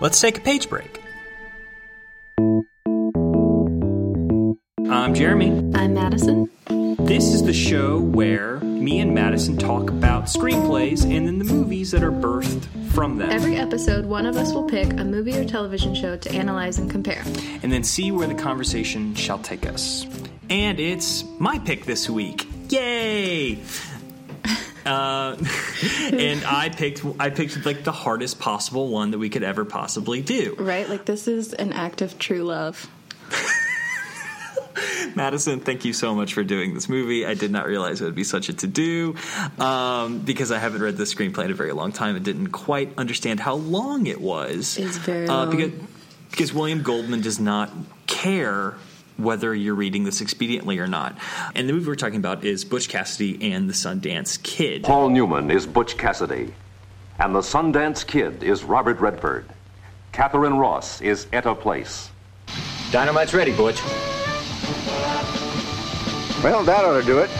let's take a page break. I'm Jeremy. I'm Madison. This is the show where me and Madison talk about screenplays and then the movies that are birthed from them. Every episode, one of us will pick a movie or television show to analyze and compare. and then see where the conversation shall take us. And it's my pick this week. Yay! Uh, and I picked I picked like the hardest possible one that we could ever possibly do. Right? Like, this is an act of true love. Madison, thank you so much for doing this movie. I did not realize it would be such a to do um, because I haven't read the screenplay in a very long time and didn't quite understand how long it was. It's very uh, long. Because, because William Goldman does not care whether you're reading this expediently or not. And the movie we're talking about is Butch Cassidy and the Sundance Kid. Paul Newman is Butch Cassidy, and the Sundance Kid is Robert Redford. Katharine Ross is Etta Place. Dynamite's ready, Butch. Well, that ought to do it.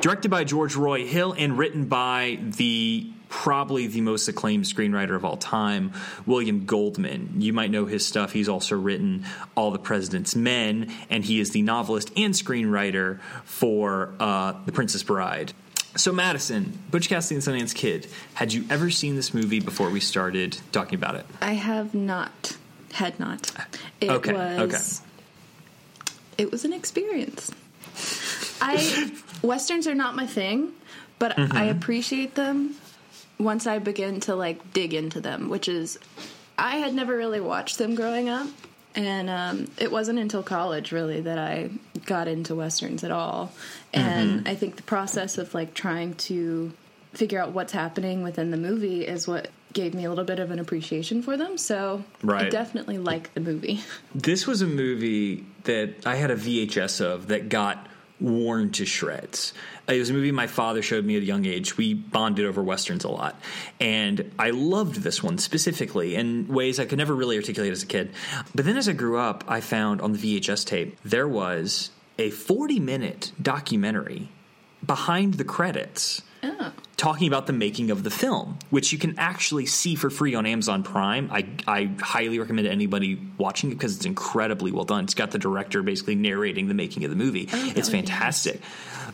Directed by George Roy Hill and written by the probably the most acclaimed screenwriter of all time, William Goldman. You might know his stuff. He's also written All the President's Men, and he is the novelist and screenwriter for uh, The Princess Bride. So, Madison, Butch Cassidy and Sundance Kid, had you ever seen this movie before we started talking about it? I have not. Had not. It Okay, was. It was an experience. I westerns are not my thing, but Mm-hmm. I appreciate them once I begin to like dig into them, which is I had never really watched them growing up, and um, it wasn't until college really that I got into westerns at all. And Mm-hmm. I think the process of like trying to figure out what's happening within the movie is what gave me a little bit of an appreciation for them. So I definitely like the movie. This was a movie that I had a VHS of that got worn to shreds. It was a movie my father showed me at a young age. We bonded over westerns a lot, and I loved this one specifically in ways I could never really articulate as a kid. But then as I grew up, I found on the VHS tape there was a 40 minute documentary behind the credits oh. Talking about the making of the film, which you can actually see for free on Amazon Prime. I, I highly recommend anybody watching it because it's incredibly well done. It's got the director basically narrating the making of the movie. Oh, it's fantastic.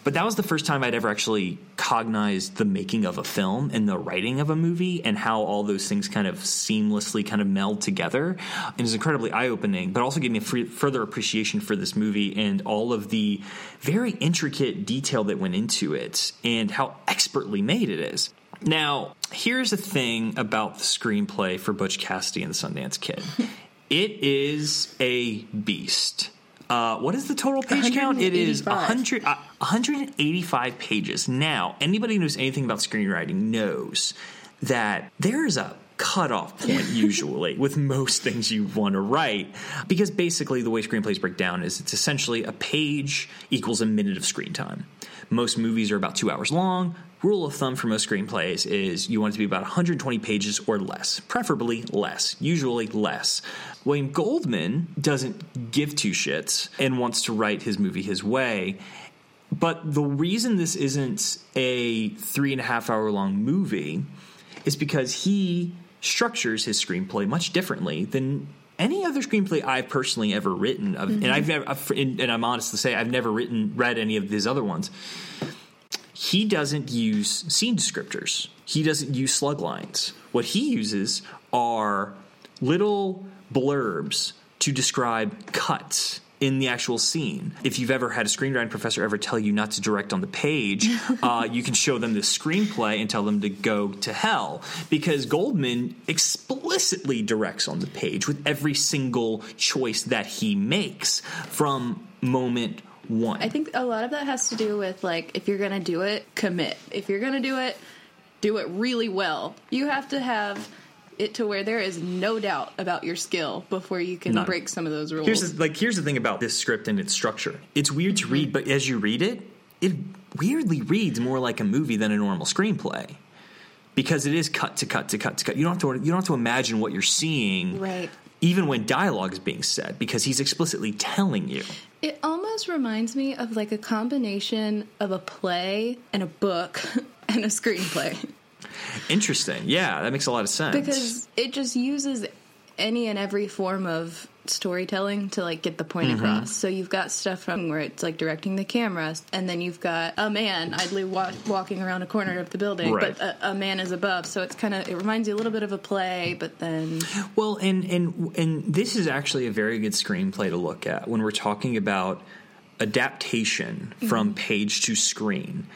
But that was the first time I'd ever actually cognized the making of a film and the writing of a movie and how all those things kind of seamlessly kind of meld together. And it's incredibly eye opening, but also gave me a free, further appreciation for this movie and all of the very intricate detail that went into it and how expertly made it is. Now, here's the thing about the screenplay for Butch Cassidy and the Sundance Kid. it is a beast. Uh, what is the total page count? It is 100, uh, 185 pages. Now, anybody who knows anything about screenwriting knows that there is a cutoff point usually with most things you want to write because basically the way screenplays break down is it's essentially a page equals a minute of screen time. Most movies are about two hours long. Rule of thumb for most screenplays is you want it to be about 120 pages or less, preferably less, usually less. William Goldman doesn't give two shits and wants to write his movie his way. But the reason this isn't a three and a half hour long movie is because he structures his screenplay much differently than any other screenplay I've personally ever written. Of, And mm-hmm. I've never, and I'm honest to say, I've never written, read any of his other ones. He doesn't use scene descriptors. He doesn't use slug lines. What he uses are little blurbs to describe cuts in the actual scene. If you've ever had a screenwriting professor ever tell you not to direct on the page, uh, you can show them the screenplay and tell them to go to hell because Goldman explicitly directs on the page with every single choice that he makes from moment one. I think a lot of that has to do with like if you're gonna do it, commit. If you're gonna do it, do it really well. You have to have it to where there is no doubt about your skill before you can None. break some of those rules. Here's the, like here's the thing about this script and its structure. It's weird to read, mm-hmm. but as you read it, it weirdly reads more like a movie than a normal screenplay. Because it is cut to cut to cut to cut. You don't have to you don't have to imagine what you're seeing. Right. Even when dialogue is being said, because he's explicitly telling you. It almost reminds me of like a combination of a play and a book and a screenplay. Interesting. Yeah, that makes a lot of sense. because it just uses any and every form of storytelling to like get the point Mm-hmm. across. So you've got stuff from where it's like directing the camera, and then you've got a man idly wa- walking around a corner of the building, Right. but a, a man is above. So it's kind of it reminds you a little bit of a play, but then Well, and and and this is actually a very good screenplay to look at when we're talking about adaptation from mm-hmm. page to screen.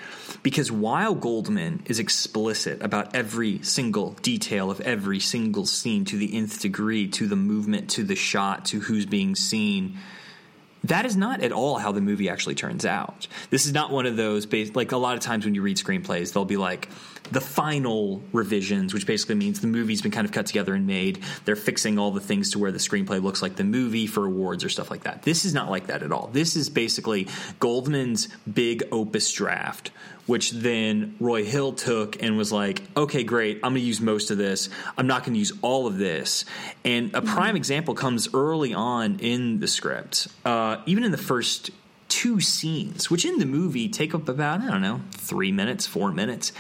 Because while Goldman is explicit about every single detail of every single scene to the nth degree, to the movement, to the shot, to who's being seen, that is not at all how the movie actually turns out. This is not one of those bas- like a lot of times when you read screenplays, they'll be like the final revisions, which basically means the movie's been kind of cut together and made. They're fixing all the things to where the screenplay looks like the movie for awards or stuff like that. This is not like that at all. This is basically Goldman's big opus draft, which then Roy Hill took and was like, okay, great, I'm going to use most of this. I'm not going to use all of this. And a prime example comes early on in the script, uh, even in the first two scenes, which in the movie take up about, I don't know, three minutes, four minutes.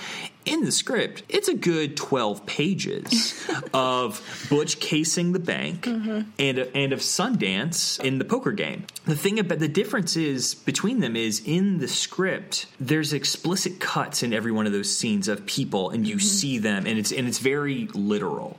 In the script, it's a good 12 pages of Butch casing the bank mm-hmm. and, and of Sundance in the poker game. The thing about the difference is between them is in the script, there's explicit cuts in every one of those scenes of people and you mm-hmm. see them and it's and it's very literal.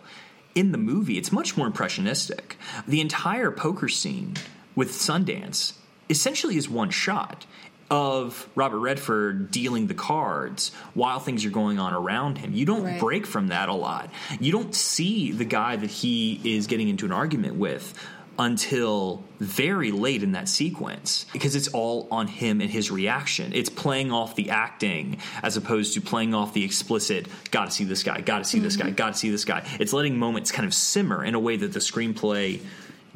In the movie, it's much more impressionistic. The entire poker scene with Sundance essentially is one shot of Robert Redford dealing the cards while things are going on around him. You don't Right. break from that a lot. You don't see the guy that he is getting into an argument with until very late in that sequence because it's all on him and his reaction. It's playing off the acting as opposed to playing off the explicit, gotta see this guy, gotta see this mm-hmm. guy, gotta see this guy. It's letting moments kind of simmer in a way that the screenplay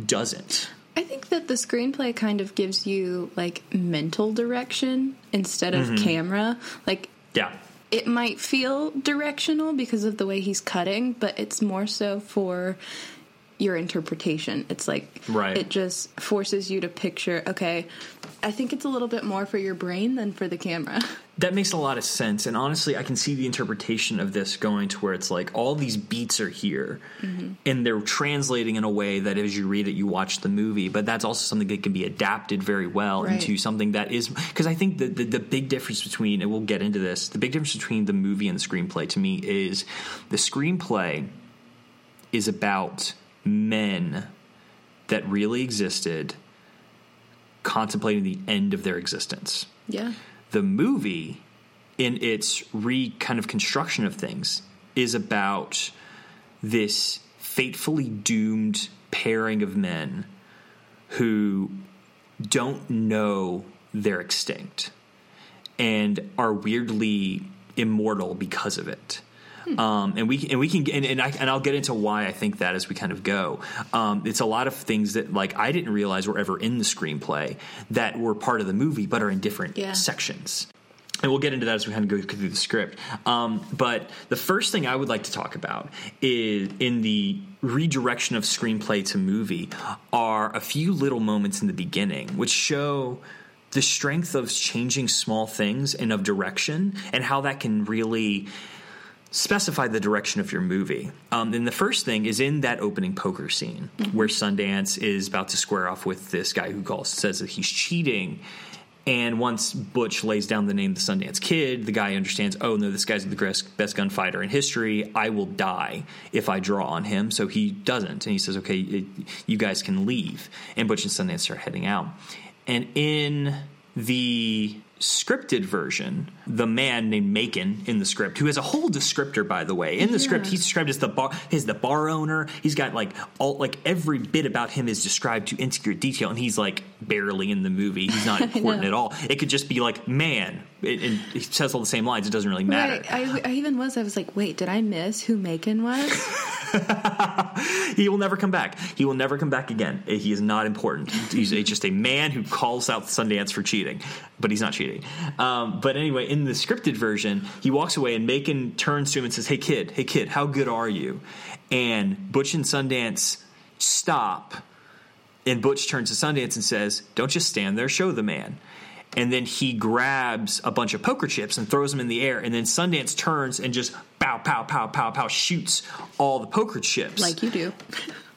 doesn't. I think that the screenplay kind of gives you like mental direction instead of mm-hmm. camera. Like Yeah. it might feel directional because of the way he's cutting, but it's more so for your interpretation. It's like Right. it just forces you to picture, okay, I think it's a little bit more for your brain than for the camera. That makes a lot of sense. And honestly, I can see the interpretation of this going to where it's like all these beats are here mm-hmm. and they're translating in a way that as you read it, you watch the movie. But that's also something that can be adapted very well Right. into something that is. Because I think the, the, the big difference between, and we'll get into this, the big difference between the movie and the screenplay to me is the screenplay is about men that really existed contemplating the end of their existence Yeah. the movie in its re kind of construction of things is about this fatefully doomed pairing of men who don't know they're extinct and are weirdly immortal because of it. Um, and we and we can and, and, I, and I'll get into why I think that as we kind of go. Um, it's a lot of things that like I didn't realize were ever in the screenplay that were part of the movie, but are in different Yeah. sections. And we'll get into that as we kind of go through the script. Um, but the first thing I would like to talk about is in the redirection of screenplay to movie are a few little moments in the beginning which show the strength of changing small things and of direction and how that can really specify the direction of your movie. Um, and the first thing is in that opening poker scene where Sundance is about to square off with this guy who calls says that he's cheating. And once Butch lays down the name of the Sundance Kid, the guy understands, oh no, this guy's the best, best gunfighter in history. I will die if I draw on him. So he doesn't. And he says, okay, it, you guys can leave. And Butch and Sundance start heading out. And in the scripted version, the man named Macon in the script, who has a whole descriptor, by the way. In the script, he's described as the bar, he's the bar owner. He's got like all, like every bit about him is described to intricate detail, and he's like barely in the movie. He's not important at all. It could just be like man, it, and he says all the same lines. It doesn't really matter. Right. I, I even was. I was like, wait, did I miss who Macon was? he will never come back. He will never come back again. He is not important. He's just a man who calls out Sundance for cheating, but he's not cheating. Um, but anyway, in the scripted version, he walks away and Macon turns to him and says, "Hey kid, hey kid, how good are you?" And Butch and Sundance stop, and Butch turns to Sundance and says, "Don't just stand there, show the man." And then he grabs a bunch of poker chips and throws them in the air. And then Sundance turns and just pow, pow, pow, pow, pow, shoots all the poker chips. Like you do.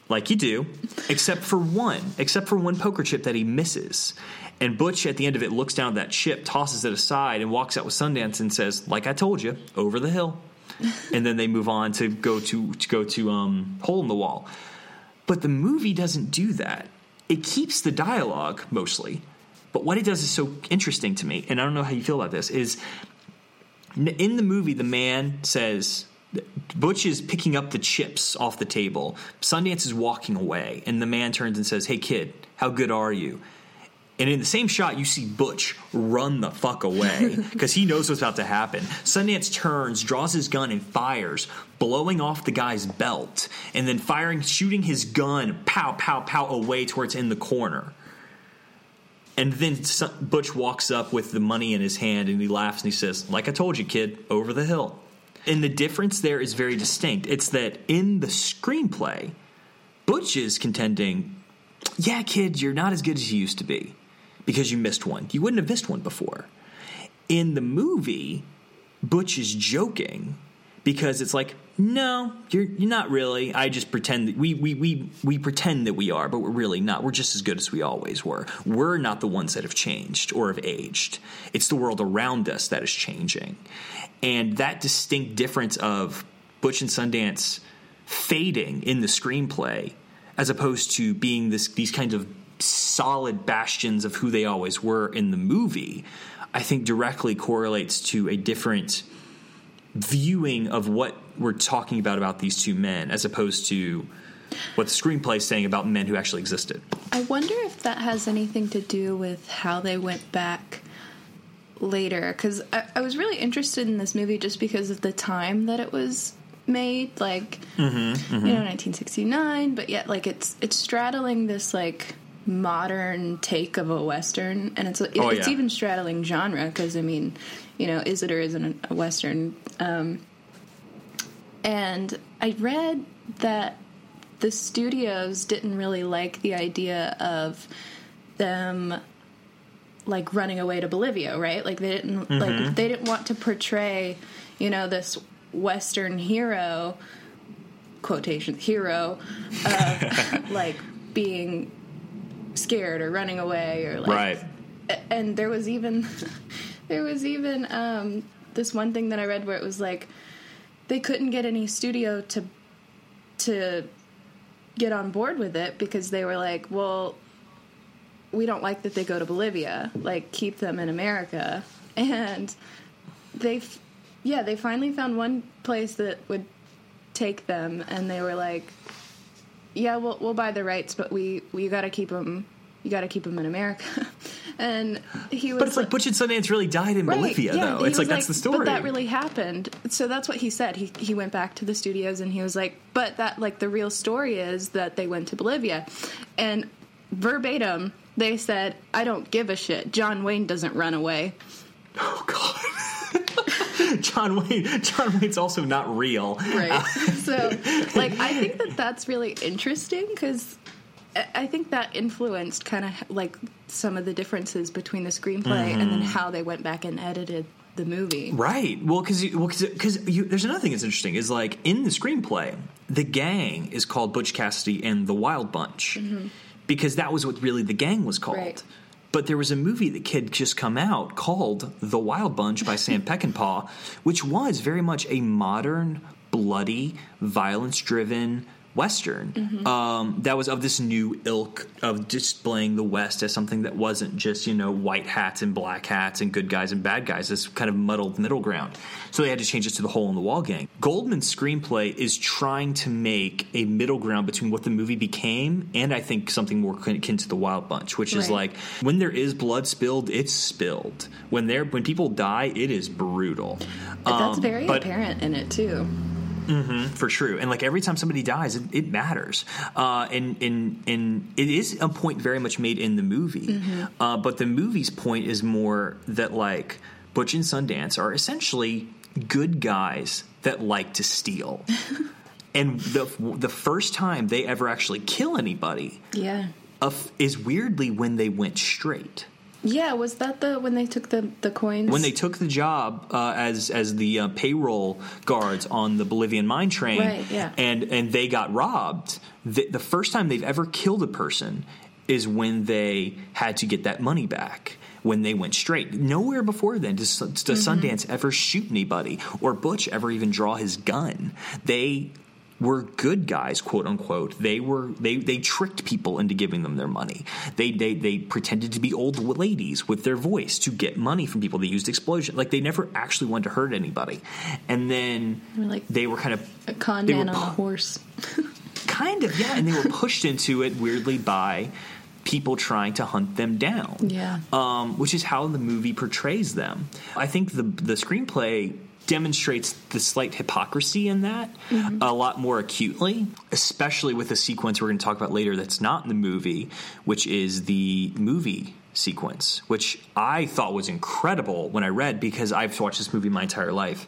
like you do, except for one, except for one poker chip that he misses. And Butch at the end of it looks down at that chip, tosses it aside, and walks out with Sundance and says, "Like I told you, over the hill." and then they move on to go to to go to um, hole in the wall. But the movie doesn't do that. It keeps the dialogue mostly. But what it does is so interesting to me, and I don't know how you feel about this. Is in the movie, the man says, Butch is picking up the chips off the table. Sundance is walking away, and the man turns and says, Hey, kid, how good are you? And in the same shot, you see Butch run the fuck away because he knows what's about to happen. Sundance turns, draws his gun, and fires, blowing off the guy's belt, and then firing, shooting his gun, pow, pow, pow, away towards in the corner. And then Butch walks up with the money in his hand and he laughs and he says, Like I told you, kid, over the hill. And the difference there is very distinct. It's that in the screenplay, Butch is contending, Yeah, kid, you're not as good as you used to be because you missed one. You wouldn't have missed one before. In the movie, Butch is joking because it's like, no, you're you're not really. I just pretend that we, we we we pretend that we are, but we're really not. We're just as good as we always were. We're not the ones that have changed or have aged. It's the world around us that is changing. And that distinct difference of Butch and Sundance fading in the screenplay as opposed to being this these kinds of solid bastions of who they always were in the movie, I think directly correlates to a different viewing of what we're talking about about these two men as opposed to what the screenplay is saying about men who actually existed. I wonder if that has anything to do with how they went back later because I, I, was really interested in this movie just because of the time that it was made like mm-hmm, mm-hmm. you know 1969 but yet like it's it's straddling this like modern take of a western and it's it, oh, it's yeah. even straddling genre because i mean you know is it or isn't a western um, and i read that the studios didn't really like the idea of them like running away to Bolivia, right? Like they didn't mm-hmm. like they didn't want to portray, you know, this Western hero quotation hero of like being scared or running away or like right. And there was even there was even um, this one thing that I read where it was like they couldn't get any studio to to get on board with it because they were like, well, we don't like that they go to Bolivia. Like, keep them in America. And they, yeah, they finally found one place that would take them, and they were like, yeah, we'll we'll buy the rights, but we we got to keep them. You got to keep them in America. and he was. But it's like, like Butch and Sundance really died in right, Bolivia, yeah, though. It's like, like that's the story. But that really happened. So that's what he said. He he went back to the studios and he was like, but that like the real story is that they went to Bolivia, and verbatim they said, I don't give a shit. John Wayne doesn't run away. Oh, God. John Wayne. John Wayne's also not real. Right. Uh, so, like, I think that that's really interesting because I think that influenced kind of like some of the differences between the screenplay mm-hmm. and then how they went back and edited the movie. Right. Well, because well, because there's another thing that's interesting is like in the screenplay, the gang is called Butch Cassidy and the Wild Bunch. Mm-hmm because that was what really the gang was called. Right. But there was a movie that had just come out called The Wild Bunch by Sam Peckinpah, which was very much a modern, bloody, violence driven Western mm-hmm. um, that was of this new ilk of displaying the West as something that wasn't just you know white hats and black hats and good guys and bad guys, this kind of muddled middle ground. So they had to change it to the hole in the wall gang. Goldman's screenplay is trying to make a middle ground between what the movie became and I think something more akin to the Wild Bunch, which right. is like when there is blood spilled, it's spilled. When there when people die, it is brutal. That's um, very apparent in it too. Mm-hmm, for true, and like every time somebody dies, it, it matters, uh, and and and it is a point very much made in the movie. Mm-hmm. Uh, but the movie's point is more that like Butch and Sundance are essentially good guys that like to steal. and the the first time they ever actually kill anybody, yeah, is weirdly when they went straight. Yeah, was that the when they took the the coins? when they took the job uh, as as the uh, payroll guards on the Bolivian mine train, Right, yeah. and and they got robbed. The, the first time they've ever killed a person is when they had to get that money back. When they went straight, nowhere before then does, does Mm-hmm. Sundance ever shoot anybody or Butch ever even draw his gun. They were good guys, quote unquote. They were they they tricked people into giving them their money. They they they pretended to be old ladies with their voice to get money from people. They used explosion. Like they never actually wanted to hurt anybody. And then Or like they were kind of a con man were on a horse. kind of yeah, and they were pushed into it weirdly by people trying to hunt them down. Yeah. um, which is how the movie portrays them. I think the the screenplay demonstrates the slight hypocrisy in that mm-hmm. a lot more acutely, especially with a sequence we're going to talk about later that's not in the movie, which is the movie sequence, which I thought was incredible when I read because I've watched this movie my entire life.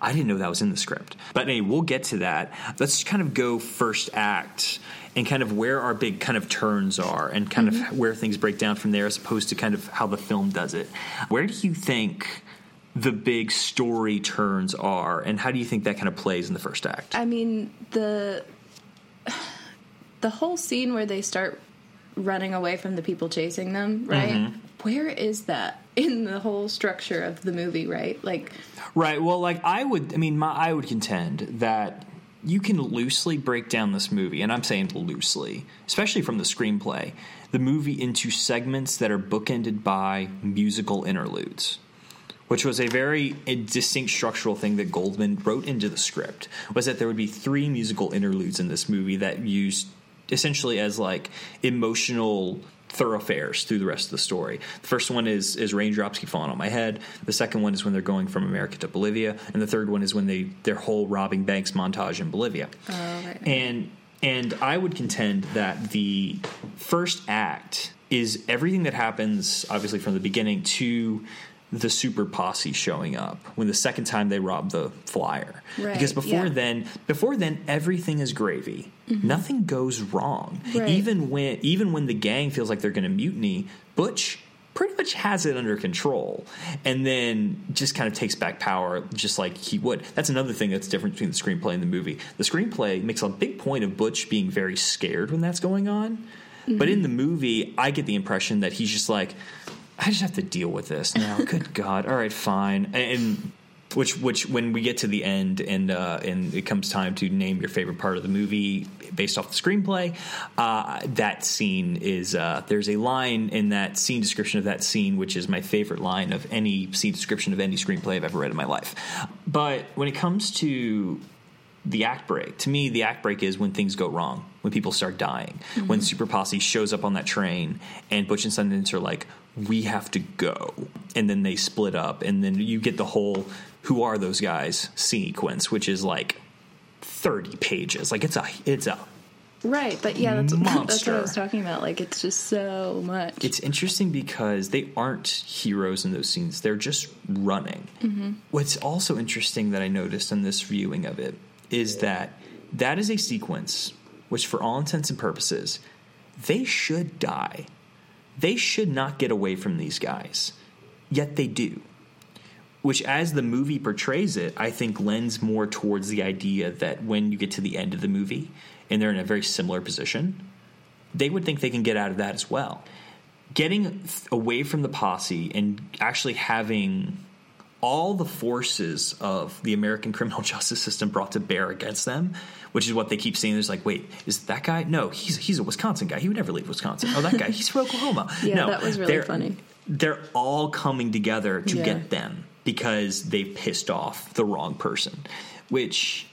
I didn't know that was in the script. But anyway, we'll get to that. Let's kind of go first act and kind of where our big kind of turns are and kind of mm-hmm. where things break down from there as opposed to kind of how the film does it. Where do you think the big story turns are and how do you think that kind of plays in the first act? I mean the the whole scene where they start running away from the people chasing them, right? Mm-hmm. Where is that in the whole structure of the movie, right? Like Right. Well, like I would, I mean, my, I would contend that you can loosely break down this movie, and I'm saying loosely, especially from the screenplay, the movie into segments that are bookended by musical interludes. Which was a very distinct structural thing that Goldman wrote into the script was that there would be three musical interludes in this movie that used essentially as like emotional thoroughfares through the rest of the story. The first one is is raindrops keep falling on my head. The second one is when they're going from America to Bolivia, and the third one is when they their whole robbing banks montage in Bolivia. Oh, And and I would contend that the first act is everything that happens obviously from the beginning to the super posse showing up when the second time they rob the flyer. Right, because before yeah. then before then everything is gravy. Mm-hmm. Nothing goes wrong. Right. even when even when the gang feels like they're going to mutiny butch pretty much has it under control. And then just kind of takes back power just like he would. That's another thing that's different between the screenplay and the movie. The screenplay makes a big point of butch being very scared when that's going on. But mm-hmm. in the movie i get the impression that he's just like i just have to deal with this now good god all right fine and which which when we get to the end and uh, and it comes time to name your favorite part of the movie based off the screenplay, uh, that scene is uh, there's a line in that scene description of that scene which is my favorite line of any scene description of any screenplay I've ever read in my life. But when it comes to the act break. To me, the act break is when things go wrong, when people start dying, when Super Posse shows up on that train and Butch and Sundance are like, we have to go. And then they split up, and then you get the whole who are those guys sequence, which is like 30 pages. Like it's a, it's a, Right, but yeah, that's, that's what I was talking about. Like it's just so much. it's interesting because they aren't heroes in those scenes. They're just running. Mm-hmm. What's also interesting that I noticed in this viewing of it is that that is a sequence which, for all intents and purposes, they should die. They should not get away from these guys, yet they do. Which, as the movie portrays it, I think lends more towards the idea that when you get to the end of the movie and they're in a very similar position, they would think they can get out of that as well. Getting away from the posse and actually having all the forces of the American criminal justice system brought to bear against them, which is what they keep saying. There's like, wait, is that guy? No, he's he's a Wisconsin guy. He would never leave Wisconsin. Oh, that guy, he's from Oklahoma. Yeah, no, that was really they're- funny. They're all coming together to Yeah. get them because they pissed off the wrong person, which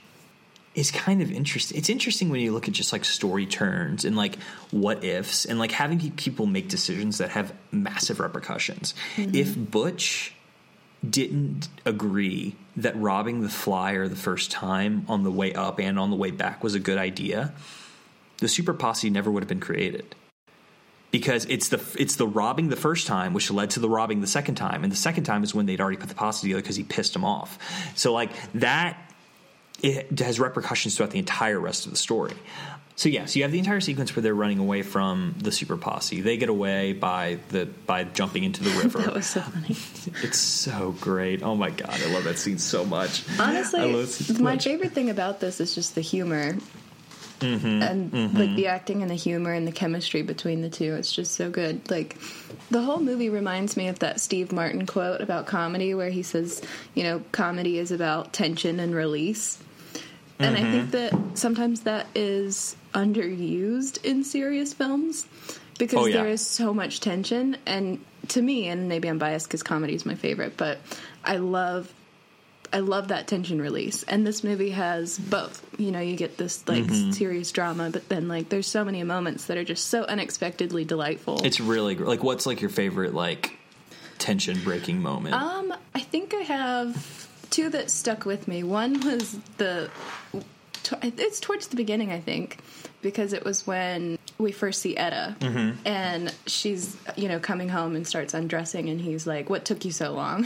is kind of interesting. It's interesting when you look at just like story turns and like what ifs and like having people make decisions that have massive repercussions. Mm-hmm. If Butch didn't agree that robbing the flyer the first time on the way up and on the way back was a good idea, the super posse never would have been created. Because it's the it's the robbing the first time which led to the robbing the second time and the second time is when they'd already put the posse together because he pissed him off. So like that it has repercussions throughout the entire rest of the story So yeah, so you have the entire sequence where they're running away from the super posse. They get away by the by jumping into the river. That was so funny. it's so great. Oh my god, I love that scene so much. Honestly, so my much. favorite thing about this is just the humor. Mm-hmm, and like the acting and the humor and the chemistry between the two it's just so good like the whole movie reminds me of that steve martin quote about comedy where he says you know comedy is about tension and release and i Mm-hmm. think that sometimes that is underused in serious films because Oh, yeah. there is so much tension and to me and maybe i'm biased because comedy is my favorite but i love I love that tension release. And this movie has both. You know, you get this like Mm-hmm. serious drama, but then like there's so many moments that are just so unexpectedly delightful. It's really gr- like what's like your favorite like tension breaking moment? um, I think I have two that stuck with me. One was the it's towards the beginning, I think, because it was when we first see Etta, Mm-hmm. and she's you know coming home and starts undressing, and he's like, "What took you so long?"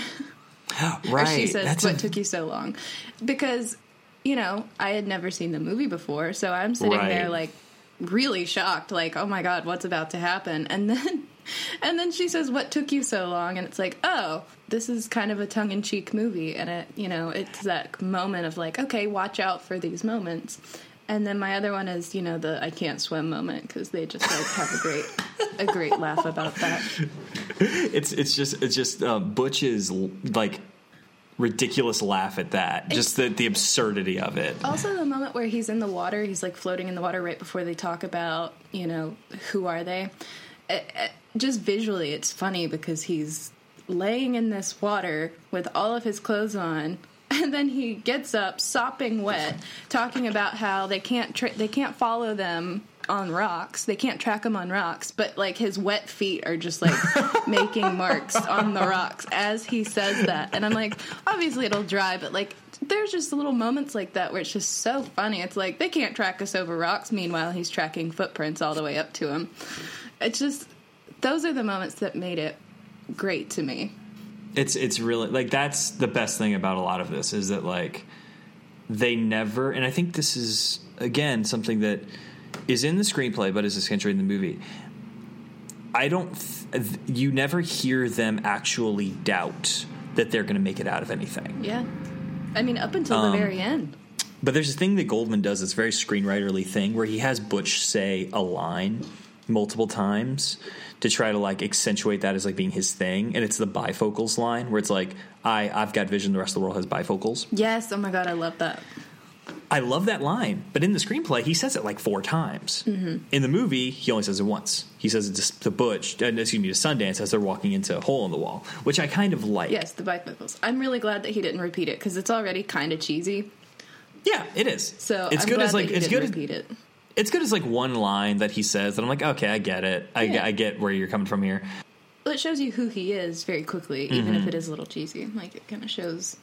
right. Or she says, That's "What a- took you so long?" Because you know I had never seen the movie before, so I'm sitting Right. there like really shocked, like, "Oh my god, what's about to happen?" And then, and then she says, "What took you so long?" And it's like, "Oh, this is kind of a tongue in cheek movie," and it, you know, it's that moment of like, "Okay, watch out for these moments." And then my other one is, you know, the I can't swim moment because they just like have a great, a great laugh about that. it's it's just it's just uh, Butch's like ridiculous laugh at that. just the the absurdity of it. Also, the moment where he's in the water, he's like floating in the water right before they talk about, you know, who are they? It, it- just visually, it's funny because he's laying in this water with all of his clothes on. And then he gets up, sopping wet, talking about how they can't tra- they can't follow them on rocks. They can't track him on rocks, but like his wet feet are just like making marks on the rocks as he says that. And I'm like, obviously it'll dry, but like there's just little moments like that where it's just so funny. It's like they can't track us over rocks. Meanwhile, he's tracking footprints all the way up to him. It's just those are the moments that made it great to me. It's it's really like that's the best thing about a lot of this is that like they never and I think this is again something that is in the screenplay but is essentially in the movie. I don't th- you never hear them actually doubt that they're going to make it out of anything. Yeah. I mean, up until Um, the very end. But there's a thing that Goldman does that's very screenwriterly thing where he has Butch say a line multiple times to try to like accentuate that as like being his thing, and it's the bifocals line where it's like I I've got vision, the rest of the world has bifocals. Yes. Oh my god, I love that. I love that line, but in the screenplay he says it like four times. Mm-hmm. In the movie, he only says it once. He says it to, to Butch, uh, excuse me, to Sundance as they're walking into a hole in the wall, which I kind of like. Yes, the bifocals. I'm really glad that he didn't repeat it because it's already kind of cheesy. yeah, it is. So it's I'm good glad as like it's good. As, repeat it. it's good as like one line that he says that I'm like, okay, I get it. I, Yeah. I get where you're coming from here. Well, it shows you who he is very quickly, even Mm-hmm. if it is a little cheesy. Like it kind of shows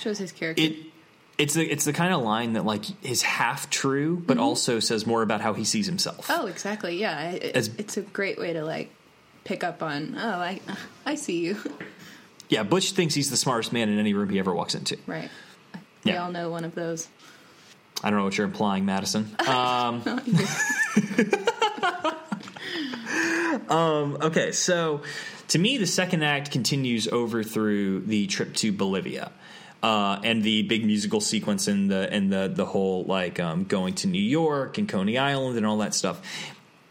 shows his character. It it's the it's the kind of line that like is half true, but also says more about how he sees himself. Mm-hmm. oh, exactly. Yeah, it, As- it's a great way to like pick up on. Oh, I I see you. Yeah, Butch thinks he's the smartest man in any room he ever walks into. right. We Yeah. all know one of those. I don't know what you're implying, Madison. Um, um, okay, so to me, the second act continues over through the trip to Bolivia. Uh, and the big musical sequence and the and the the whole like um, going to New York and Coney Island and all that stuff.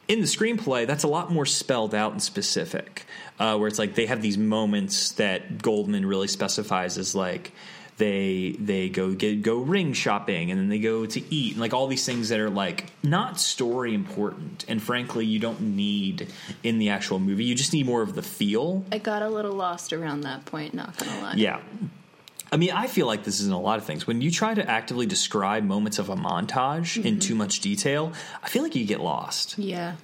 In the screenplay, that's a lot more spelled out and specific, uh, where it's like they have these moments that Goldman really specifies as like they they go get go ring shopping and then they go to eat and like all these things that are like not story important and frankly you don't need in the actual movie you just need more of the feel I got a little lost around that point. Not gonna lie. yeah I mean, I feel like this is in a lot of things. When you try to actively describe moments of a montage in too much detail, I feel like you get lost. Yeah.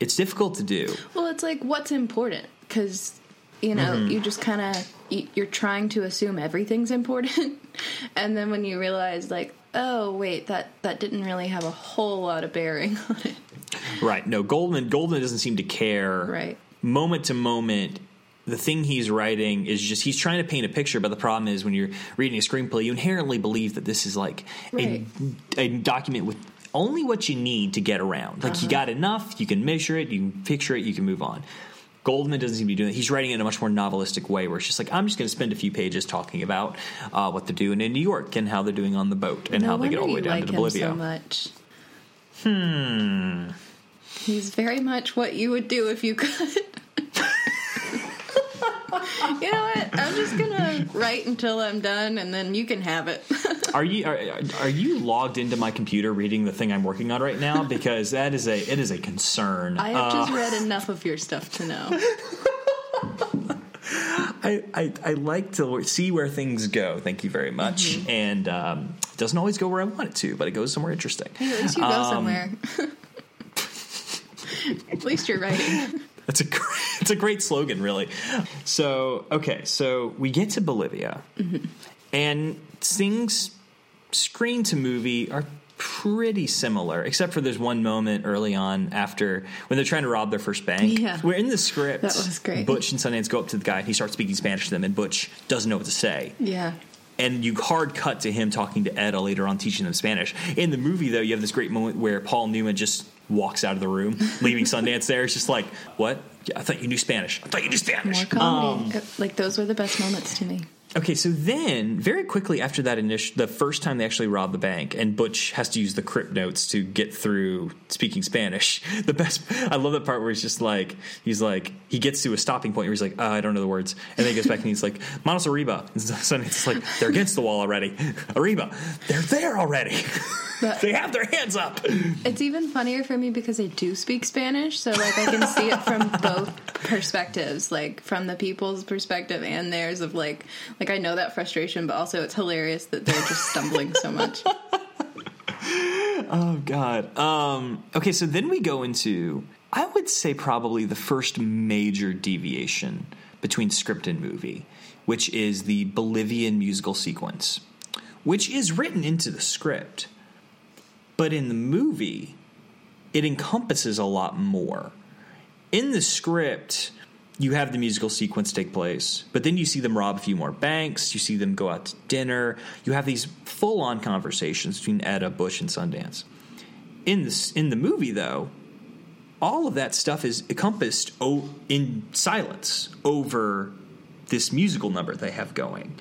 It's difficult to do. Well, it's like what's important because you know Mm-hmm. you just kind of you're trying to assume everything's important, and then when you realize like, oh wait, that that didn't really have a whole lot of bearing on it. Right. No, Goldman Goldman doesn't seem to care. Right. Moment to moment, the thing he's writing is just he's trying to paint a picture, but the problem is when you're reading a screenplay, you inherently believe that this is like Right. a, a document with only what you need to get around. Like you got enough, you can measure it, you can picture it, you can move on. Goldman doesn't seem to be doing that. He's writing it in a much more novelistic way, where it's just like I'm just going to spend a few pages talking about uh, what they're doing in New York and how they're doing on the boat and no how they get all the way down you to Bolivia. him so much. Hmm. He's very much what you would do if you could. you know what? I'm just gonna write until I'm done, and then you can have it. Are you are, are you logged into my computer reading the thing I'm working on right now? Because that is a it is a concern. I have just Uh, read enough of your stuff to know. I, I, I like to see where things go. Thank you very much. Mm-hmm. And um, it doesn't always go where I want it to, but it goes somewhere interesting. Hey, at least you go Um, somewhere. at least you're writing. That's a great, it's a great slogan, really. So okay, so we get to Bolivia, mm-hmm. and things screen to movie are pretty similar, except for there's one moment early on after when they're trying to rob their first bank. Yeah. Where in the script, That was great. Butch and Sundance go up to the guy and he starts speaking Spanish to them, and Butch doesn't know what to say. Yeah. and you hard cut to him talking to Etta later on, teaching them Spanish. In the movie, though, you have this great moment where Paul Newman just walks out of the room, leaving Sundance there. It's just like, what? Yeah, I thought you knew Spanish. I thought you knew Spanish. More comedy. Uh, like those were the best moments to me. Okay, so then very quickly after that initial, the first time they actually rob the bank, and Butch has to use the crypt notes to get through speaking Spanish. The best, I love that part where he's just like, he's like, he gets to a stopping point where he's like, oh, I don't know the words, and then he goes back and he's like, Manos arriba, and so it's like they're against the wall already, arriba, they're there already, they have their hands up. It's even funnier for me because I do speak Spanish, so like I can see it from both perspectives, like from the people's perspective and theirs of like like I know that frustration, but also it's hilarious that they're just stumbling so much. Oh God. Um, okay, so then we go into I would say probably the first major deviation between script and movie, which is the Bolivian musical sequence, which is written into the script, but in the movie, it encompasses a lot more. In the script, you have the musical sequence take place, but then you see them rob a few more banks, you see them go out to dinner, you have these full on conversations between Etta, Butch, and Sundance. In this in the movie though, all of that stuff is encompassed o- in silence over this musical number they have going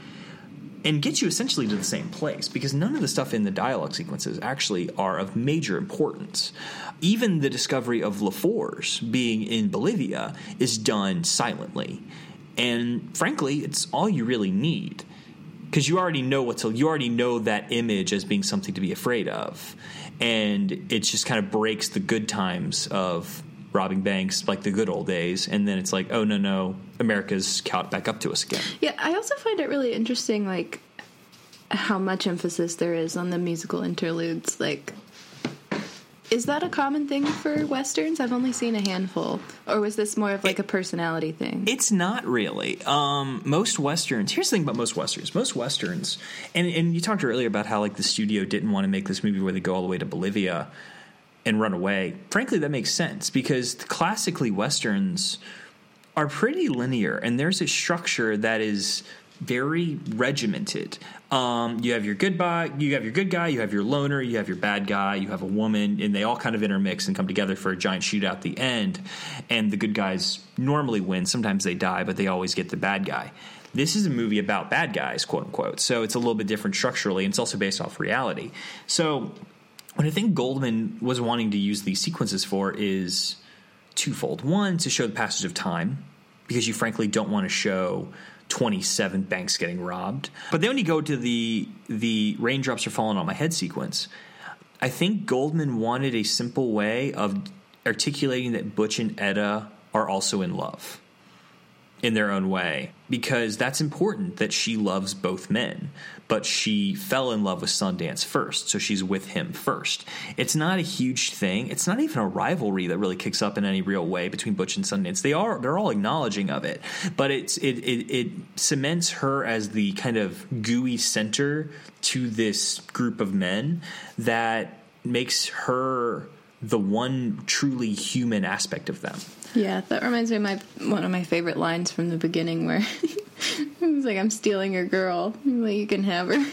and get you essentially to the same place because none of the stuff in the dialogue sequences actually are of major importance. Even the discovery of LeFors being in Bolivia is done silently. And frankly, it's all you really need because you already know what's you already know that image as being something to be afraid of. And it just kind of breaks the good times of robbing banks like the good old days and then it's like oh no no america's caught back up to us again Yeah, I also find it really interesting, like how much emphasis there is on the musical interludes. Like, is that a common thing for westerns? I've only seen a handful, or was this more of like a personality thing? It's not really. Um, most westerns. Here's the thing about most westerns. Most westerns, and and you talked earlier about how like the studio didn't want to make this movie where they go all the way to Bolivia and run away. Frankly, that makes sense because classically westerns are pretty linear, and there's a structure that is very regimented. Um, you have your good guy, you have your good guy, you have your loner, you have your bad guy, you have a woman, and they all kind of intermix and come together for a giant shootout at the end. And the good guys normally win. Sometimes they die, but they always get the bad guy. This is a movie about bad guys, quote unquote. So it's a little bit different structurally, and it's also based off reality. So what I think Goldman was wanting to use these sequences for is twofold. One, to show the passage of time, because you frankly don't want to show 27 banks getting robbed. But then when you go to the the raindrops are falling on my head sequence, I think Goldman wanted a simple way of articulating that Butch and Etta are also in love in their own way because that's important that she loves both men but she fell in love with Sundance first so she's with him first. It's not a huge thing. It's not even a rivalry that really kicks up in any real way between Butch and Sundance. They are they're all acknowledging of it but it's it it, it cements her as the kind of gooey center to this group of men that makes her the one truly human aspect of them Yeah, that reminds me of my one of my favorite lines from the beginning where he's like, "I'm stealing your girl. Like, you can have her."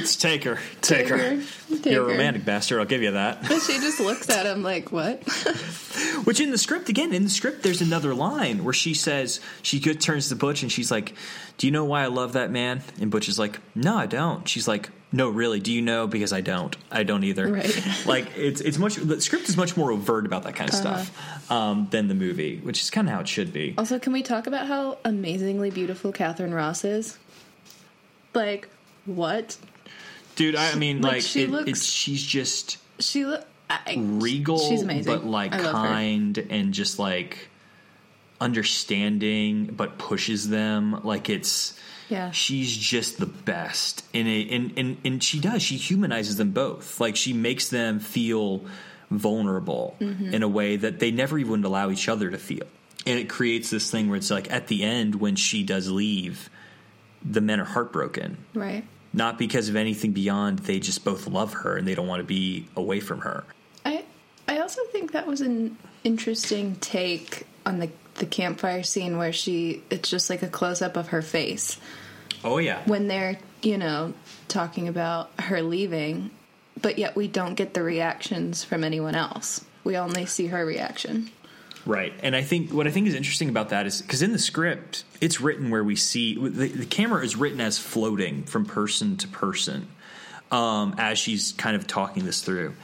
Just take her. Take, Take her. her. Take You're a romantic bastard. I'll give you that. But she just looks at him like, what? Which in the script, again, in the script, there's another line where she says, she turns to Butch and she's like, Do you know why I love that man? And Butch is like, No, I don't. She's like, No, really. Do you know? Because I don't. I don't either. Right. like, it's, it's much, the script is much more overt about that kind of Uh-huh. stuff um, than the movie, which is kind of how it should be. Also, can we talk about how amazingly beautiful Katharine Ross is? Like, what? Dude, I, I mean, Like, like, she it, looks- it's, she's just She look regal, She's amazing. but like love her. kind and just like understanding, but pushes them. Like it's Yeah. she's just the best in a and, and and she does. She humanizes them both. Like she makes them feel vulnerable Mm-hmm. in a way that they never even would allow each other to feel. And it creates this thing where it's like at the end when she does leave, the men are heartbroken Right. not because of anything beyond they just both love her and they don't want to be away from her. I I also think that was an interesting take on the the campfire scene where she it's just like a close up of her face Oh yeah. when they're you know talking about her leaving, but yet we don't get the reactions from anyone else. We only see her reaction. Right. And I think what I think is interesting about that is because in the script, it's written where we see the, the camera is written as floating from person to person um, as she's kind of talking this through.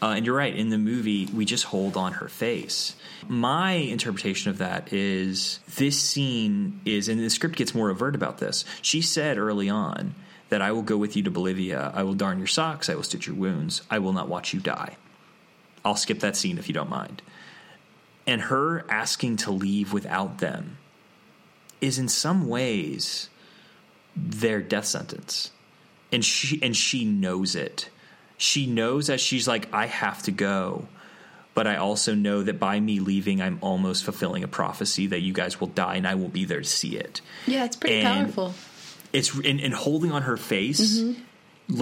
Uh, and you're right. In the movie, we just hold on her face. My interpretation of that is this scene is, and the script gets more overt about this. She said early on that I will go with you to Bolivia. I will darn your socks. I will stitch your wounds. I will not watch you die. I'll skip that scene if you don't mind and her asking to leave without them is in some ways their death sentence and she and she knows it she knows that she's like i have to go but i also know that by me leaving i'm almost fulfilling a prophecy that you guys will die and i will be there to see it Yeah, it's pretty And- powerful. it's and, and holding on her face mm-hmm.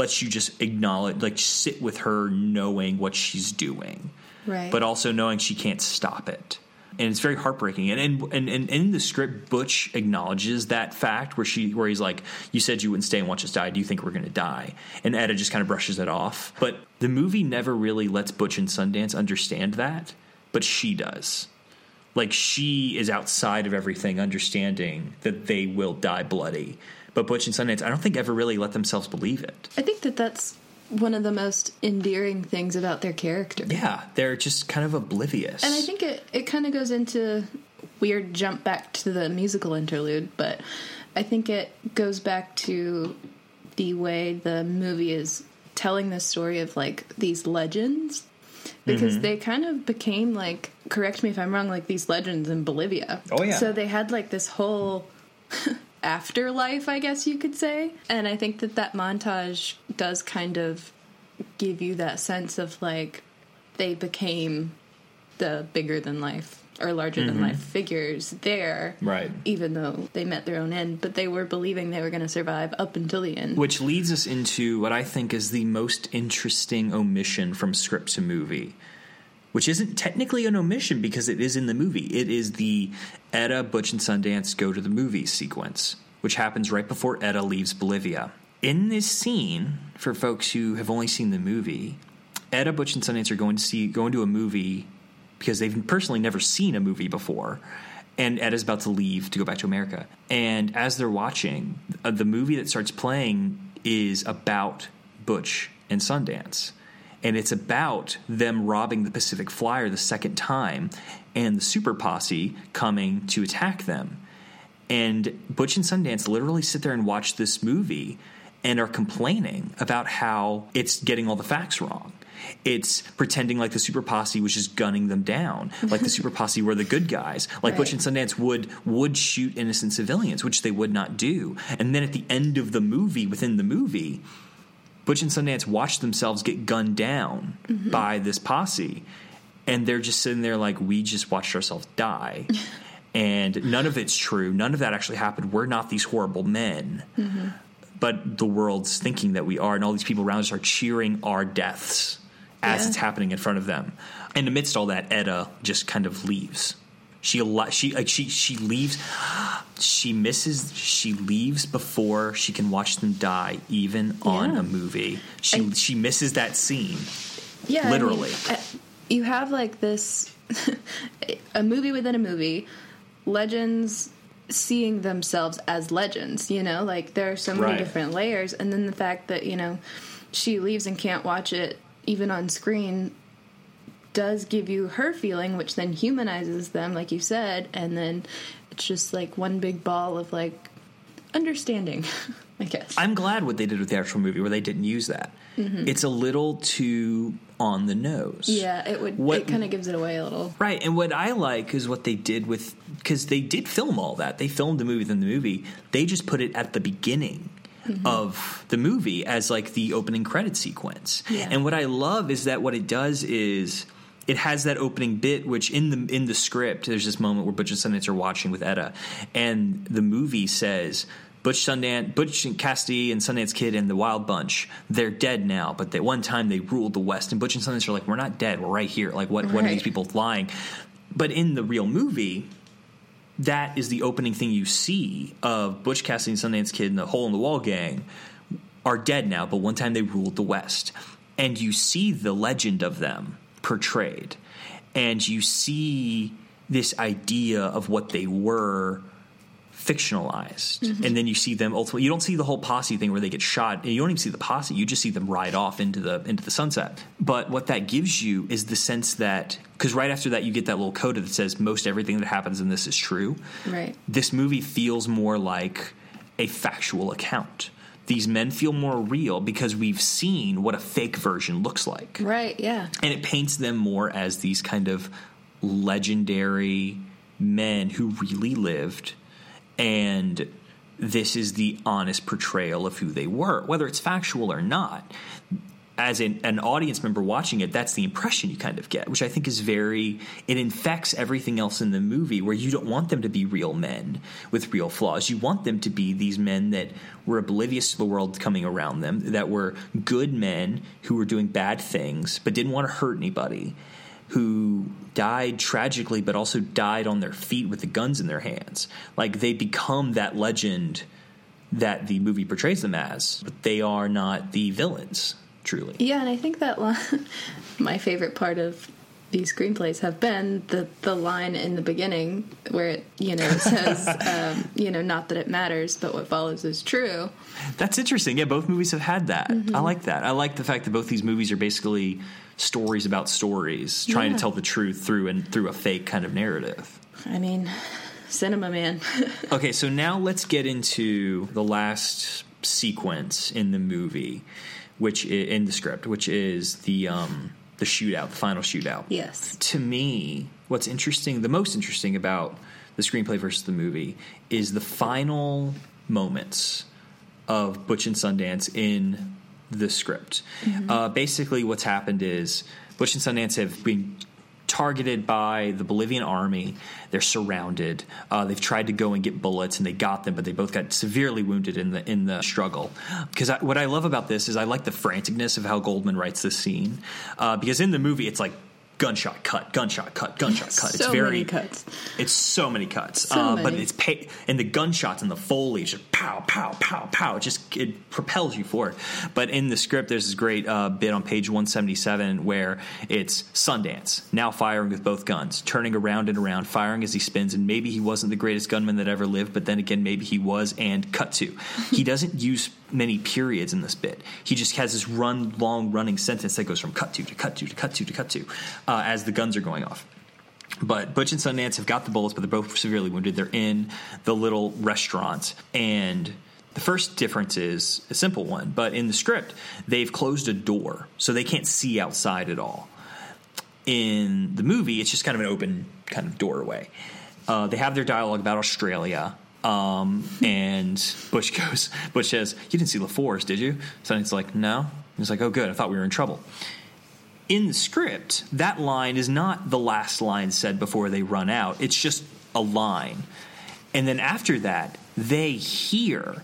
lets you just acknowledge like sit with her knowing what she's doing Right. but also knowing she can't stop it and it's very heartbreaking. And and, and, and in the script butch acknowledges that fact where she where he's like you said you wouldn't stay and watch us die. Do you think we're going to die? And etta just kind of brushes it off. But the movie never really lets butch and sundance understand that but she does. Like she is outside of everything understanding that they will die bloody. But butch and sundance i don't think ever really let themselves believe it. I think that that's one of the most endearing things about their character. yeah they're just kind of oblivious And I think it, it kind of goes into weird jump back to the musical interlude, but I think it goes back to the way the movie is telling the story of like these legends because Mm-hmm. they kind of became like correct me if I'm wrong like these legends in Bolivia. Oh, yeah. So they had like this whole afterlife, I guess you could say. And I think that that montage does kind of give you that sense of like they became the bigger than life or larger than life figures there. Mm-hmm. Right. Even though they met their own end, but they were believing they were going to survive up until the end. Which leads us into what I think is the most interesting omission from script to movie, which isn't technically an omission because it is in the movie. It is the Etta, Butch, and Sundance go to the movies sequence, which happens right before Etta leaves Bolivia. In this scene, for folks who have only seen the movie, Etta, Butch, and Sundance are going to see going to a movie because they've personally never seen a movie before. And Etta's about to leave to go back to America. And as they're watching, uh, the movie that starts playing is about Butch and Sundance. And it's about them robbing the Pacific Flyer the second time and the super posse coming to attack them. And Butch and Sundance literally sit there and watch this movie and are complaining about how it's getting all the facts wrong. It's pretending like the super posse was just gunning them down, like the super posse were the good guys. Like Butch and Sundance would would shoot innocent civilians, which they would not do. And then at the end of the movie, within the movie, Butch and Sundance watch themselves get gunned down mm-hmm. by this posse, and they're just sitting there like we just watched ourselves die. and none of it's true. None of that actually happened. We're not these horrible men. Mm-hmm. But the world's thinking that we are, and all these people around us are cheering our deaths as Yeah. it's happening in front of them. And amidst all that, Etta just kind of leaves. She she like she she leaves. she misses she leaves before she can watch them die even on Yeah. a movie she she misses that scene Yeah, I mean, Literally. you have like this a movie within a movie, legends seeing themselves as legends, you know? Like there are so many Right. different layers and then the fact that, you know, she leaves and can't watch it even on screen does give you her feeling which then humanizes them like you said and then it's just like one big ball of like understanding, I guess. i'm glad what they did with the actual movie where they didn't use that it's a little too on the nose Mm-hmm. yeah, it would What- it kind of gives it away a little. Right, and what I like is what they did with because they did film all that. They filmed the movie within the movie. They just put it at the beginning of the movie as like the opening credit sequence. Yeah. And what I love is that what it does is it has that opening bit, which in the in the script, there's this moment where Butch and Sundance are watching with Etta, and the movie says. Butch Sundance, Butch and Cassidy and Sundance Kid and the Wild Bunch, they're dead now, but at one time they ruled the West. And Butch and Sundance are like, we're not dead, we're right here. Like, what, what are these people lying? But in the real movie, that is the opening thing you see of Butch Cassidy and Sundance Kid and the Hole in the Wall gang are dead now, but one time they ruled the West. And you see the legend of them portrayed. And you see this idea of what they were fictionalized. Mm-hmm. And then you see them ultimately you don't see the whole posse thing where they get shot. You don't even see the posse. You just see them ride off into the into the sunset. But what that gives you is the sense that because right after that you get that little coda that says most everything that happens in this is true Right. this movie feels more like a factual account. These men feel more real because we've seen what a fake version looks like. Right, yeah. And it paints them more as these kind of legendary men who really lived. And this is the honest portrayal of who they were, whether it's factual or not. As an, an audience member watching it, that's the impression you kind of get, which I think is very, it infects everything else in the movie where you don't want them to be real men with real flaws. You want them to be these men that were oblivious to the world coming around them, that were good men who were doing bad things but didn't want to hurt anybody, who died tragically but also died on their feet with the guns in their hands. Like they become that legend that the movie portrays them as, but they are not the villains, truly. Yeah, and I think that line, my favorite part of these screenplays have been the the line in the beginning where it you know says um, you know not that it matters but what follows is true. That's interesting. Yeah, both movies have had that. I like that. I like the fact that both these movies are basically stories about stories, trying Yeah. to tell the truth through and through a fake kind of narrative. I mean, cinema man. Okay, so now let's get into the last sequence in the movie, which i in the script, which is the um, the shootout, the final shootout. yes. To me, what's interesting, the most interesting about the screenplay versus the movie, is the final moments of Butch and Sundance in the script. Uh, basically, what's happened is Butch and Sundance have been targeted by the Bolivian army. They're surrounded. Uh, they've tried to go and get bullets, and they got them, but they both got severely wounded in the in the struggle. Because what I love about this is I like the franticness of how Goldman writes this scene. Uh, because in the movie, it's like gunshot cut, gunshot cut, gunshot cut. it's So very many cuts. It's so many cuts, So uh, but it's pay- and the gunshots and the foliage, just pow, pow, pow, pow. It just it propels you forward. But in the script, there's this great uh, bit on page 177 where it's Sundance now firing with both guns, turning around and around, firing as he spins. And maybe he wasn't the greatest gunman that ever lived, but then again, maybe he was. And cut to, he doesn't use many periods in this bit. He just has this run long running sentence that goes from cut to to cut to to cut to to cut to uh, as the guns are going off. But Butch and Sundance have got the bullets, but they're both severely wounded. They're in the little restaurant. And the first difference is a simple one, but in the script, they've closed a door, so they can't see outside at all. In the movie, it's just kind of an open kind of doorway. Uh, they have their dialogue about Australia. Um, and Butch goes, Butch says, You didn't see LeFors, did you? Sundance like, No. He's like, Oh, good. I thought we were in trouble in the script, that line is not the last line said before they run out. It's just a line. And then after that, they hear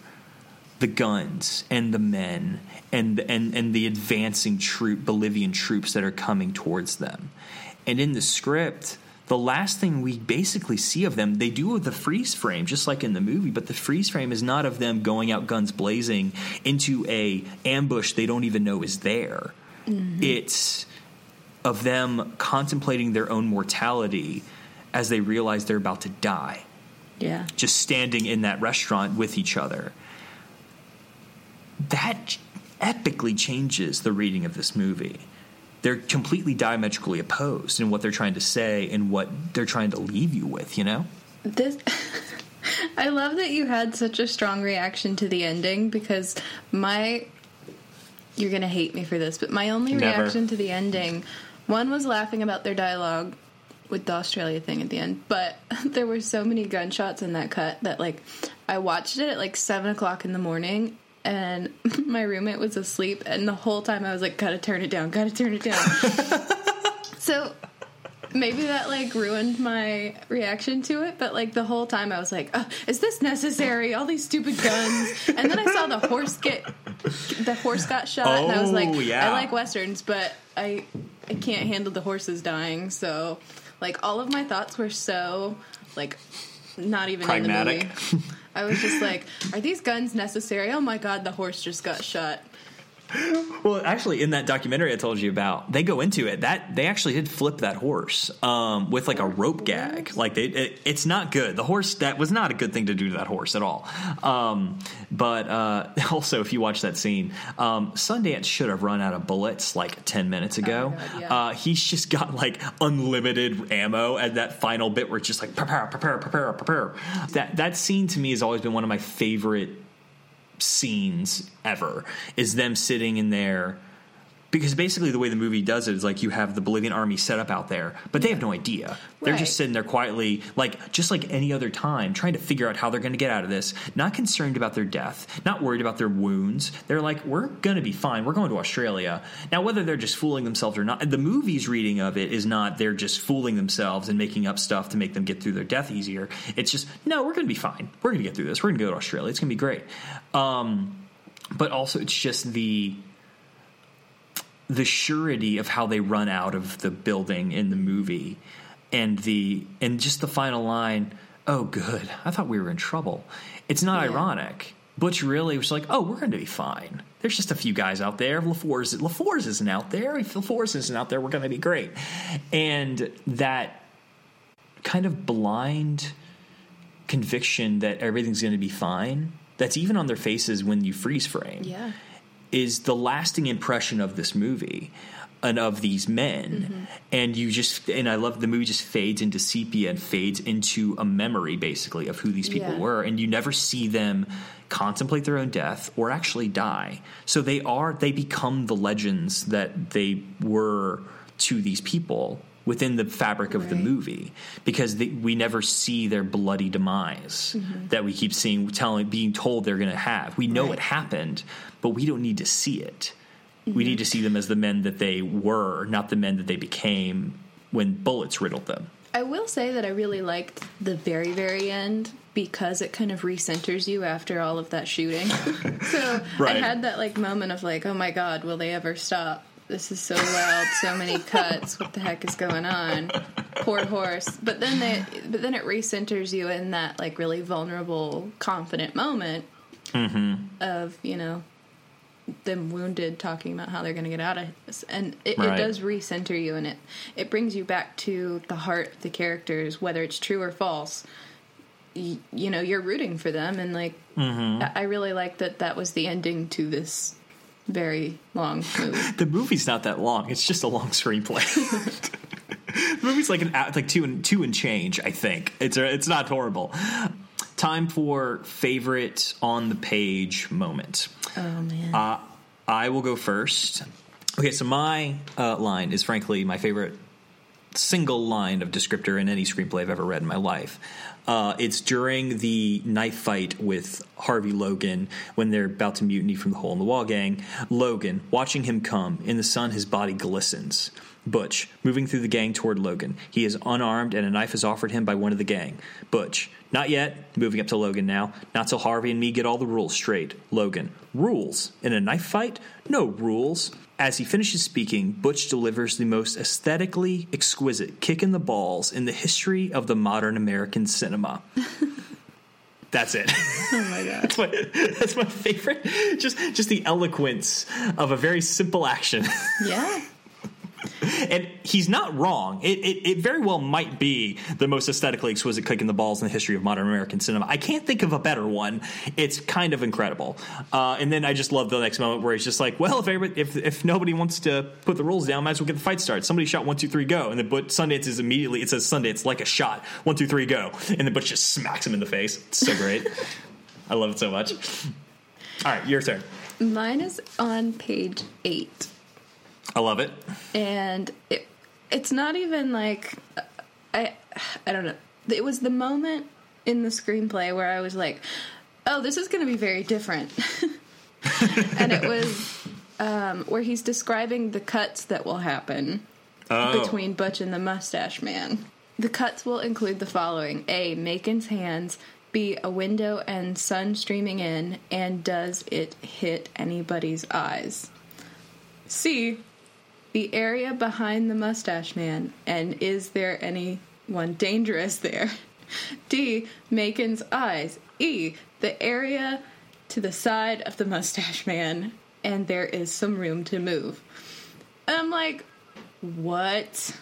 the guns and the men and and and the advancing troop Bolivian troops that are coming towards them. And in the script, the last thing we basically see of them, they do with the freeze frame, just like in the movie, but the freeze frame is not of them going out guns blazing into a ambush they don't even know is there. Mm-hmm. It's of them contemplating their own mortality as they realize they're about to die Yeah. just standing in that restaurant with each other. That epically changes the reading of this movie. They're completely diametrically opposed in what they're trying to say and what they're trying to leave you with, you know? This I love that you had such a strong reaction to the ending because my you're going to hate me for this, but my only Never. reaction to the ending one was laughing about their dialogue with the Australia thing at the end, but there were so many gunshots in that cut that like I watched it at like seven o'clock in the morning and my roommate was asleep and the whole time I was like, gotta turn it down, gotta turn it down. so maybe that like ruined my reaction to it but like the whole time i was like oh, is this necessary all these stupid guns and then i saw the horse get the horse got shot and i was like Oh, yeah. i like westerns but i i can't handle the horses dying so like all of my thoughts were so like not even Pragmatic. in the movie. I was just like are these guns necessary? Oh my god the horse just got shot Well, actually, in that documentary I told you about, they go into it. That they actually did flip that horse um, with like a rope gag. Like they, it, it's not good. The horse that was not a good thing to do to that horse at all. Um, but uh, also, if you watch that scene, um, Sundance should have run out of bullets like ten minutes ago. God, yeah. uh, he's just got like unlimited ammo at that final bit where it's just like prepare, prepare, prepare, prepare. That that scene to me has always been one of my favorite scenes ever is them sitting in there because basically the way the movie does it is like you have the Bolivian army set up out there, but they have no idea. They're just sitting there quietly, like just like any other time, trying to figure out how they're going to get out of this. Not concerned about their death, not worried about their wounds. They're like, we're going to be fine. We're going to Australia now. Whether they're just fooling themselves or not, the movie's reading of it is not they're just fooling themselves and making up stuff to make them get through their death easier. It's just no, we're going to be fine. We're going to get through this. We're going to go to Australia. It's going to be great. Um, but also, it's just the the surety of how they run out of the building in the movie and the and just the final line oh good. I thought we were in trouble. It's not Yeah. ironic. Butch really was like oh we're going to be fine. There's just a few guys out there. LeFors LeFors isn't out there. If LeFors isn't out there we're going to be great. And that kind of blind conviction that everything's going to be fine that's even on their faces when you freeze frame. Yeah is the lasting impression of this movie and of these men Mm-hmm. and you just and i love the movie just fades into sepia and fades into a memory basically of who these people Yeah. were and you never see them contemplate their own death or actually die so they are they become the legends that they were to these people within the fabric of the movie because they, we never see their bloody demise Mm-hmm. that we keep seeing telling being told they're going to have we know Right. it happened but we don't need to see it Mm-hmm. we need to see them as the men that they were not the men that they became when bullets riddled them I will say that I really liked the very, very end because it kind of recenters you after all of that shooting. so Right. I had that like moment of like, oh my god, will they ever stop? This is so loud, so many cuts. What the heck is going on? Poor horse. But then they, but then it recenters you in that like really vulnerable, confident moment of you know them wounded talking about how they're going to get out of this and it, Right. it does recenter you in it it brings you back to the heart of the characters whether it's true or false y- you know you're rooting for them and like Mm-hmm. I really like that that was the ending to this very long movie. The movie's not that long. It's just a long screenplay. The movie's like an like two and two and change i think. It's it's not horrible. Time for favorite on the page moment. Oh man. Uh, I will go first. Okay, so my uh, line is frankly my favorite single line of descriptor in any screenplay I've ever read in my life. Uh, it's during the knife fight with Harvey Logan when they're about to mutiny from the Hole in the Wall gang. Logan, watching him come in the sun, his body glistens. Butch, moving through the gang toward Logan. He is unarmed and a knife is offered him by one of the gang. Butch, not yet, moving up to Logan now. Not till Harvey and me get all the rules straight. Logan, rules? In a knife fight? No rules. As he finishes speaking, Butch delivers the most aesthetically exquisite kick in the balls in the history of the modern American cinema. That's it. Oh my god. That's my, that's my favorite. Just just the eloquence of a very simple action. Yeah. And he's not wrong. It, it, it very well might be the most aesthetically exquisite kick in the balls in the history of modern American cinema. I can't think of a better one. It's kind of incredible. Uh, and then I just love the next moment where he's just like, "Well, if everybody, if if nobody wants to put the rules down, might as well get the fight started. Somebody shot one, two, three, go." And then but Sundance is immediately it says Sundance like a shot, one, two, three, go, and the Butch just smacks him in the face. It's so great. I love it so much. All right, your turn. Mine is on page eight. I love it. and it it's not even like I I don't know. It was the moment in the screenplay where I was like, "Oh, this is going to be very different," and it was um, where he's describing the cuts that will happen Oh. between Butch and the Mustache Man. The cuts will include the following: A. Macon's hands. B. A window and sun streaming in, and does it hit anybody's eyes? C the area behind the mustache man, and is there anyone dangerous there? D. Macon's eyes. E. The area to the side of the mustache man, and there is some room to move. And I'm like, what?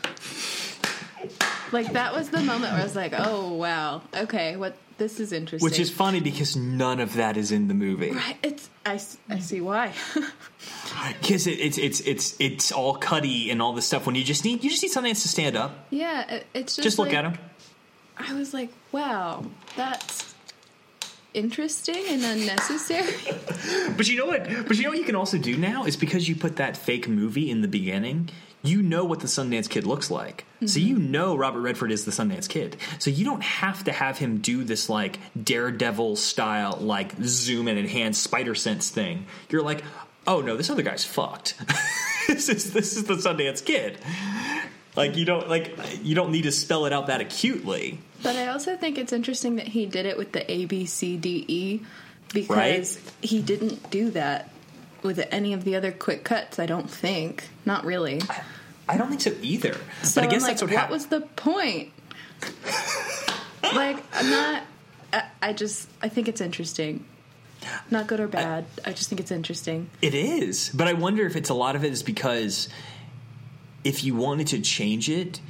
Like that was the moment where I was like, oh wow, okay, what this is interesting. Which is funny because none of that is in the movie. Right, it's I, I see why. Because it, it's it's it's it's all cutty and all this stuff. When you just need you just need something to stand up. yeah, it, it's just Just look like- at him. I was like, wow, that's interesting and unnecessary. But you know what? But you know what you can also do now is because you put that fake movie in the beginning. You know what the Sundance Kid looks like, so mm-hmm. you know Robert Redford is the Sundance Kid. So you don't have to have him do this like Daredevil style, like zoom and enhance spider sense thing. You're like, oh no, this other guy's fucked. this is this is the Sundance Kid. Like you don't like you don't need to spell it out that acutely. but I also think it's interesting that he did it with the A, B, C, D, E because Right. he didn't do that with any of the other quick cuts. I don't think, not really. I don't think so either. So but I guess that's what what happened. was the point? like, I'm not. I, I just I think it's interesting. Not good or bad. I just think it's interesting. It is, but I wonder if it's a lot of it is because if you wanted to change it,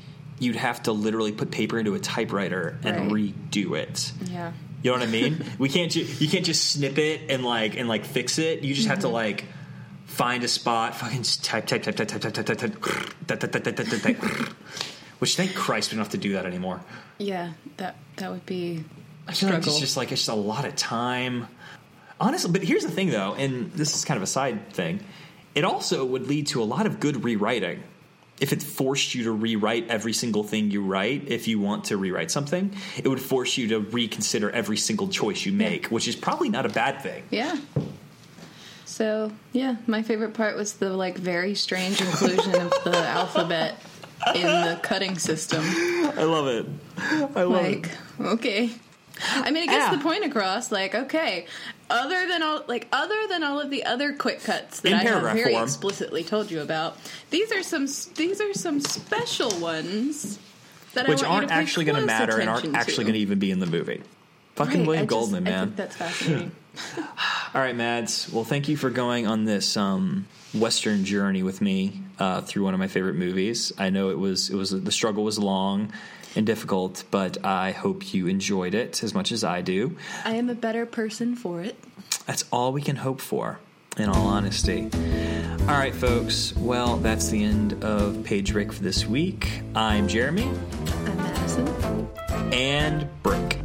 you'd have to literally put paper into a typewriter and Right. redo it. Yeah. You know what I mean? we can't. Ju- you can't just snip it and like and like fix it. You just have to Mm-hmm. like find a spot, fucking type, type, type, type, type, type, type, type, type. Which thank Christ we don't have to do that anymore. Yeah. That that would be I feel like it's just like it's just a lot of time. Honestly, but here's the thing though, and this is kind of a side thing. It also would lead to a lot of good rewriting. If it forced you to rewrite every single thing you write, if you want to rewrite something, it would force you to reconsider every single choice you make, which is probably not a bad thing. Yeah. So yeah, my favorite part was the like very strange inclusion of the alphabet in the cutting system. I love it. I love Like, okay. I mean, it gets the point across. Like, okay, other than all, like, other than all of the other quick cuts that In I have very form. explicitly told you about, these are some these are some special ones that I Which aren't actually going to matter and aren't actually going to even be in the movie. Fucking Right, William just- Goldman, I man. think that's fascinating. All right, Mads. Well, thank you for going on this um, Western journey with me uh, through one of my favorite movies. I know it was it was the struggle was long and difficult, but I hope you enjoyed it as much as I do. I am a better person for it. That's all we can hope for, in all honesty. All right, folks. Well, that's the end of Page Break for this week. I'm Jeremy I'm Madison. and Brick.